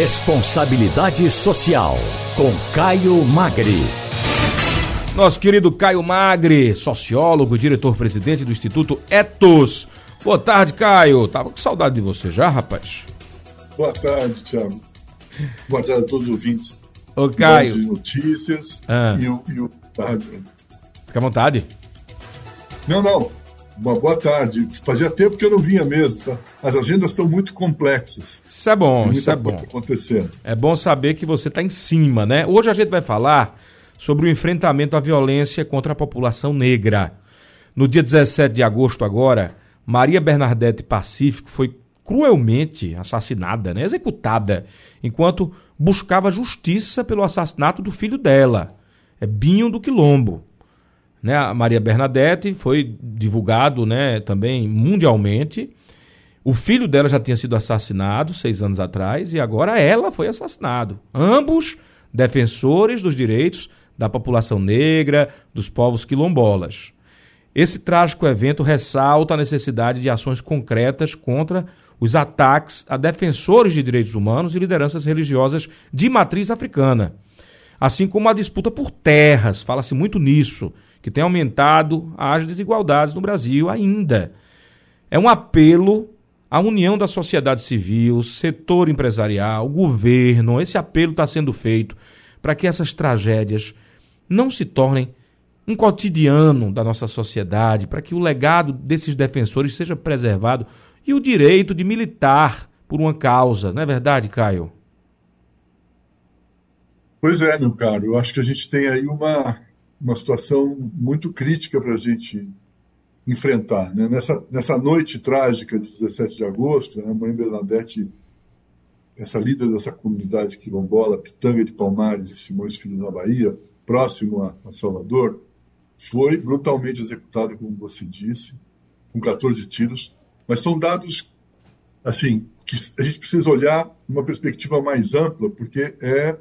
Responsabilidade Social, com Caio Magri. Nosso querido Caio Magri, sociólogo, diretor-presidente do Instituto Etos. Boa tarde, Caio. Tava com saudade de você já, rapaz. Boa tarde, Thiago. Boa tarde a todos os ouvintes. Ô, Caio. De notícias ah. e o, e o tarde. Fica à vontade. Não, não. Uma boa tarde. Fazia tempo que eu não vinha mesmo. Tá? As agendas estão muito complexas. Isso é bom, isso é bom. Acontecendo. É bom saber que você está em cima, né? Hoje a gente vai falar sobre o enfrentamento à violência contra a população negra. No dia 17 de agosto agora, Maria Bernadette Pacífico foi cruelmente assassinada, né? executada, enquanto buscava justiça pelo assassinato do filho dela, é Binho do Quilombo né? A Maria Bernadette foi divulgado, né, também mundialmente. O filho dela já tinha sido assassinado seis anos atrás e agora ela foi assassinado. Ambos defensores dos direitos da população negra, dos povos quilombolas. Esse trágico evento ressalta a necessidade de ações concretas contra os ataques a defensores de direitos humanos e lideranças religiosas de matriz africana, assim como a disputa por terras, fala-se muito nisso que tem aumentado as desigualdades no Brasil ainda. É um apelo à união da sociedade civil, setor empresarial, governo. Esse apelo está sendo feito para que essas tragédias não se tornem um cotidiano da nossa sociedade, para que o legado desses defensores seja preservado e o direito de militar por uma causa. Não é verdade, Caio? Pois é, meu caro. Eu acho que a gente tem aí uma uma situação muito crítica para a gente enfrentar. Né? Nessa, nessa noite trágica de 17 de agosto, né, a mãe Bernadette, essa líder dessa comunidade quilombola, Pitanga de Palmares e Simões Filho na Bahia, próximo a, a Salvador, foi brutalmente executada, como você disse, com 14 tiros. Mas são dados assim que a gente precisa olhar numa perspectiva mais ampla, porque é,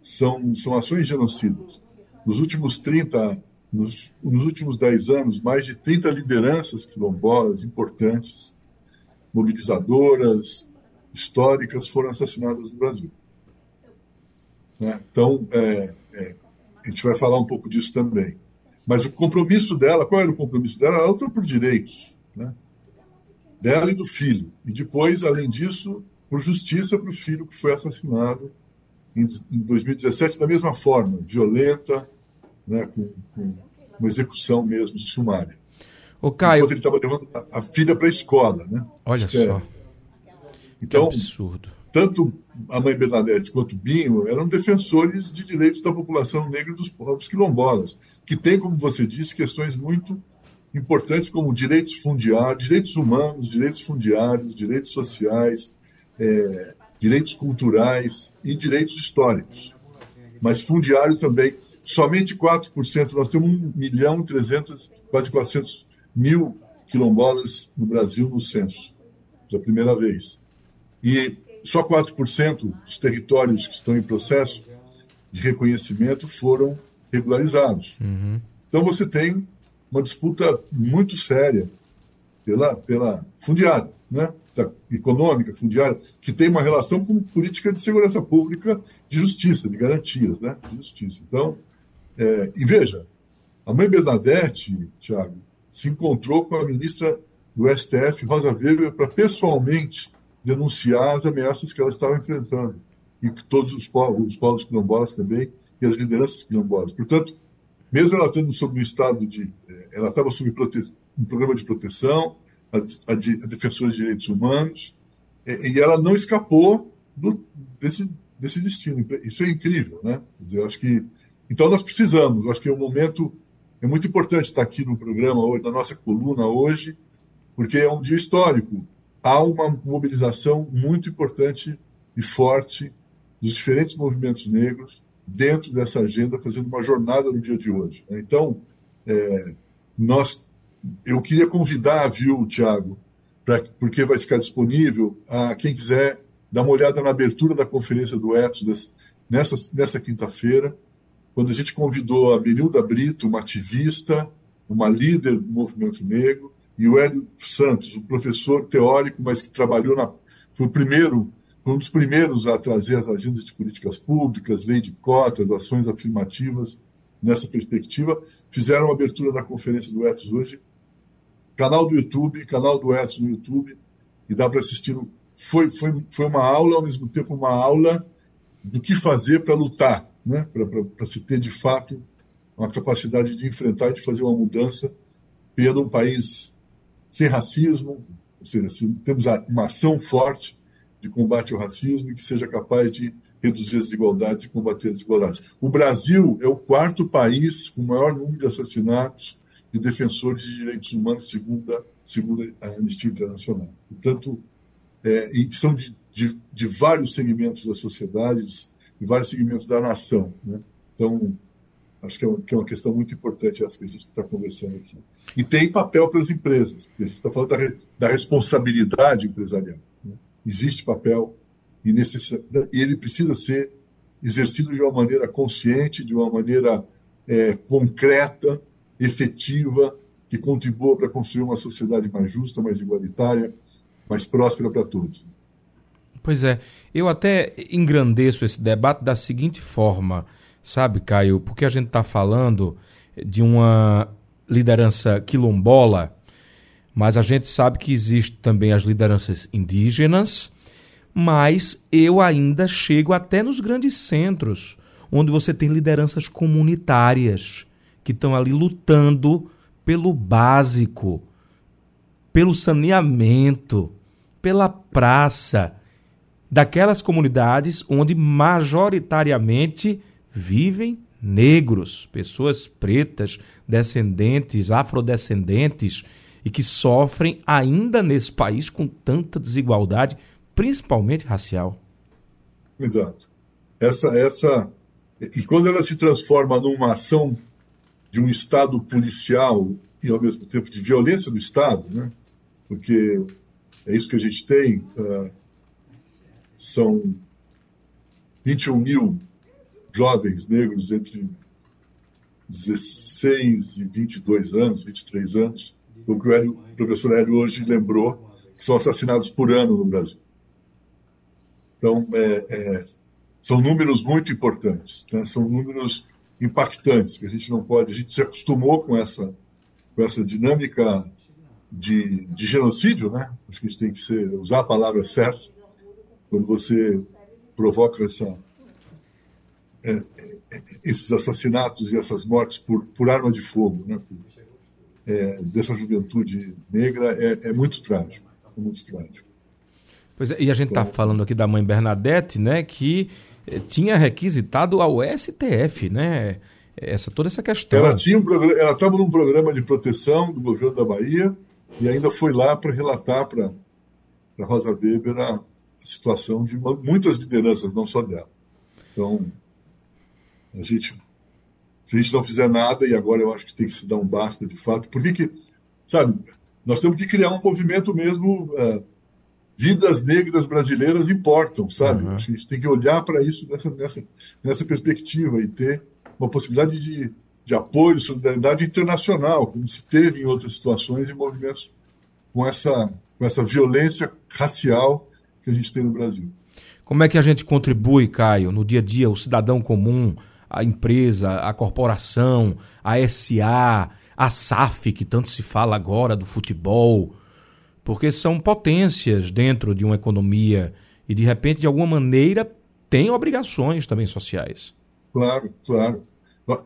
são, são ações genocidas. Nos últimos 30, nos, nos últimos 10 anos, mais de 30 lideranças quilombolas importantes, mobilizadoras, históricas, foram assassinadas no Brasil. Né? Então, é, é, a gente vai falar um pouco disso também. Mas o compromisso dela, qual era o compromisso dela? Ela luta por direitos, né? dela e do filho. E depois, além disso, por justiça para o filho que foi assassinado em, em 2017 da mesma forma, violenta, né, com, com uma execução mesmo sumária. O Caio... Enquanto ele estava levando a, a filha para a escola. Né? Olha é só. Então, absurdo. tanto a mãe Bernadette quanto o Binho eram defensores de direitos da população negra dos povos quilombolas, que tem, como você disse, questões muito importantes como direitos fundiários, direitos humanos, direitos fundiários, direitos sociais, é, direitos culturais e direitos históricos. Mas fundiário também somente 4%, nós temos 1 milhão e 300, quase 400 mil quilombolas no Brasil no censo, pela primeira vez. E só 4% dos territórios que estão em processo de reconhecimento foram regularizados. Uhum. Então você tem uma disputa muito séria pela, pela fundiária, né? econômica, fundiária, que tem uma relação com política de segurança pública, de justiça, de garantias, né? de justiça. Então, é, e veja, a mãe Bernadette, Tiago, se encontrou com a ministra do STF, Rosa Weber, para pessoalmente denunciar as ameaças que ela estava enfrentando. E que todos os povos, os povos quilombolas também, e as lideranças quilombolas. Portanto, mesmo ela estando sob um estado de. É, ela estava sob um programa de proteção, a, a, a defensora de direitos humanos, e, e ela não escapou do, desse, desse destino. Isso é incrível, né? Quer dizer, eu acho que então nós precisamos, acho que é um momento é muito importante estar aqui no programa hoje, na nossa coluna hoje, porque é um dia histórico. Há uma mobilização muito importante e forte dos diferentes movimentos negros dentro dessa agenda, fazendo uma jornada no dia de hoje. Então, é, nós, eu queria convidar, viu, Tiago, porque vai ficar disponível a quem quiser dar uma olhada na abertura da conferência do ETS nessa, nessa quinta-feira quando a gente convidou a Benilda Brito, uma ativista, uma líder do movimento negro, e o Hélio Santos, um professor teórico, mas que trabalhou na. Foi o primeiro, foi um dos primeiros a trazer as agendas de políticas públicas, lei de cotas, ações afirmativas nessa perspectiva. Fizeram a abertura da conferência do Etos hoje, canal do YouTube, canal do Etos no YouTube, e dá para assistir. Foi, foi, foi uma aula, ao mesmo tempo, uma aula do que fazer para lutar, né? para se ter de fato uma capacidade de enfrentar e de fazer uma mudança, criando um país sem racismo, ou seja, se temos uma ação forte de combate ao racismo e que seja capaz de reduzir as desigualdades e combater as desigualdades. O Brasil é o quarto país com o maior número de assassinatos de defensores de direitos humanos, segundo a, segundo a Anistia Internacional. Portanto, é, são de, de, de, vários segmentos da sociedade, de vários segmentos da nação. Né? Então, acho que é, uma, que é, uma, questão muito importante essa que a gente está conversando aqui. E tem papel para as empresas, porque a gente está falando da, da, responsabilidade empresarial. Né? Existe papel e, e ele precisa ser exercido de uma maneira consciente, de uma maneira é, concreta, efetiva, que contribua para construir uma sociedade mais justa, mais igualitária, mais próspera para todos. Pois é, eu até engrandeço esse debate da seguinte forma, sabe, Caio? Porque a gente está falando de uma liderança quilombola, mas a gente sabe que existe também as lideranças indígenas, mas eu ainda chego até nos grandes centros, onde você tem lideranças comunitárias que estão ali lutando pelo básico, pelo saneamento, pela praça, daquelas comunidades onde majoritariamente vivem negros, pessoas pretas, descendentes, afrodescendentes e que sofrem ainda nesse país com tanta desigualdade, principalmente racial. Exato. Essa essa e quando ela se transforma numa ação de um Estado policial e, ao mesmo tempo, de violência do Estado, né? porque é isso que a gente tem. Uh, são 21 mil jovens negros entre 16 e 22 anos, 23 anos, o que o, Hélio, o professor Hélio hoje lembrou, que são assassinados por ano no Brasil. Então, é, é, são números muito importantes, né? são números impactantes, que a gente não pode. A gente se acostumou com essa, com essa dinâmica de, de genocídio, né? Acho que a gente tem que ser, usar a palavra certa quando você provoca essa, é, é, esses assassinatos e essas mortes por, por arma de fogo, né? É, dessa juventude negra é, é, muito trágico, é muito trágico. Pois é, e a gente está então, falando aqui da mãe Bernadette, né? Que eh, tinha requisitado ao STF, né? Essa, toda essa questão. Ela tinha um ela estava num programa de proteção do governo da Bahia e ainda foi lá para relatar para Rosa Weber a, situação de muitas lideranças, não só dela. Então, a gente, se a gente não fizer nada, e agora eu acho que tem que se dar um basta de fato, porque que, sabe, nós temos que criar um movimento mesmo. Uh, vidas negras brasileiras importam, sabe? Uhum. A gente tem que olhar para isso nessa, nessa, nessa perspectiva e ter uma possibilidade de, de apoio, solidariedade internacional, como se teve em outras situações e movimentos com essa, com essa violência racial que a gente tem no Brasil. Como é que a gente contribui, Caio, no dia a dia, o cidadão comum, a empresa, a corporação, a SA, a SAF, que tanto se fala agora do futebol, porque são potências dentro de uma economia e, de repente, de alguma maneira, têm obrigações também sociais. Claro, claro.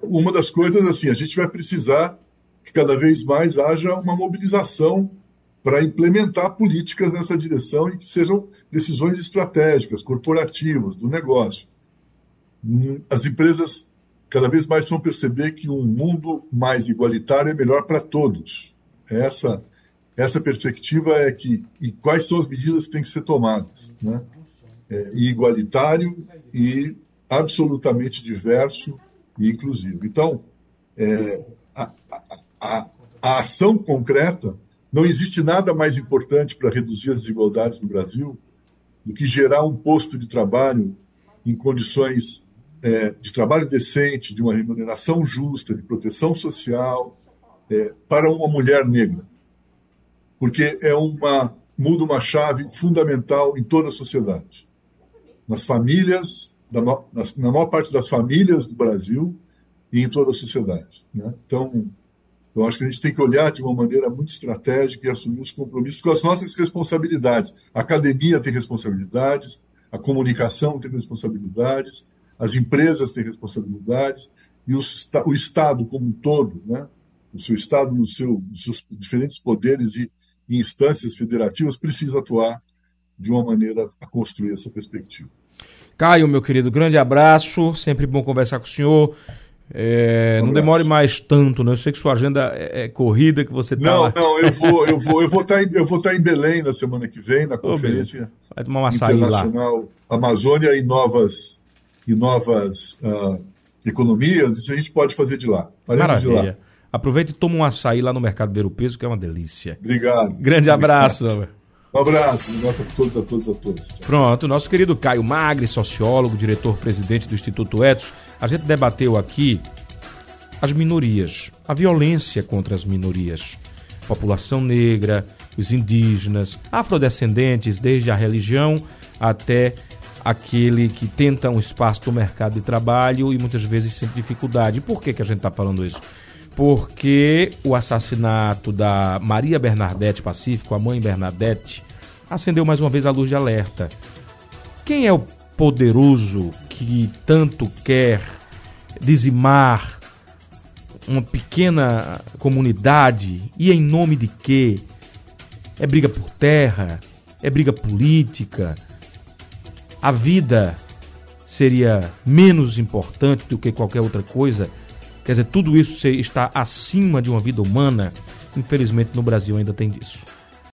Uma das coisas, assim, a gente vai precisar que cada vez mais haja uma mobilização para implementar políticas nessa direção e que sejam decisões estratégicas, corporativas, do negócio. As empresas cada vez mais vão perceber que um mundo mais igualitário é melhor para todos. Essa essa perspectiva é que e quais são as medidas que têm que ser tomadas, né? É, igualitário e absolutamente diverso e inclusivo. Então, é, a, a, a, ação concreta não existe nada mais importante para reduzir as desigualdades no Brasil do que gerar um posto de trabalho em condições é, de trabalho decente, de uma remuneração justa, de proteção social é, para uma mulher negra porque é uma muda uma chave fundamental em toda a sociedade. nas famílias, da, na maior parte das famílias do Brasil e em toda a sociedade. Né? Então, então, acho que a gente tem que olhar de uma maneira muito estratégica e assumir os compromissos com as nossas responsabilidades. A academia tem responsabilidades, a comunicação tem responsabilidades, as empresas têm responsabilidades, e o, o Estado como um todo, né? o seu Estado no seu, nos seus diferentes poderes e, e instâncias federativas, precisa atuar de uma maneira a construir essa perspectiva. Caio, meu querido, grande abraço, sempre bom conversar com o senhor. É, não demore mais tanto, né? Eu sei que sua agenda é, é corrida, que você tá Não, lá. não, eu vou, eu vou, eu vou estar, tá eu vou estar tá em Belém na semana que vem, na conferência Vai tomar uma internacional lá. Amazônia e novas e novas uh, economias. Isso a gente pode fazer de lá. Faremos Maravilha. De lá. Aproveita e toma um açaí lá no Mercado Beiro Peso, que é uma delícia. Obrigado. Grande abraço. Um abraço, um abraço a todos, a todos, a todos. Pronto, nosso querido Caio Magri, sociólogo, diretor-presidente do Instituto Etos. A gente debateu aqui as minorias, a violência contra as minorias, população negra, os indígenas, afrodescendentes, desde a religião até aquele que tenta um espaço no mercado de trabalho e muitas vezes sente dificuldade. Por que, que a gente está falando isso? Porque o assassinato da Maria Bernadette Pacífico, a mãe Bernadette, acendeu mais uma vez a luz de alerta. Quem é o poderoso que tanto quer dizimar uma pequena comunidade e em nome de quê? É briga por terra? É briga política? A vida seria menos importante do que qualquer outra coisa? Quer dizer, tudo isso está acima de uma vida humana? Infelizmente no Brasil ainda tem disso.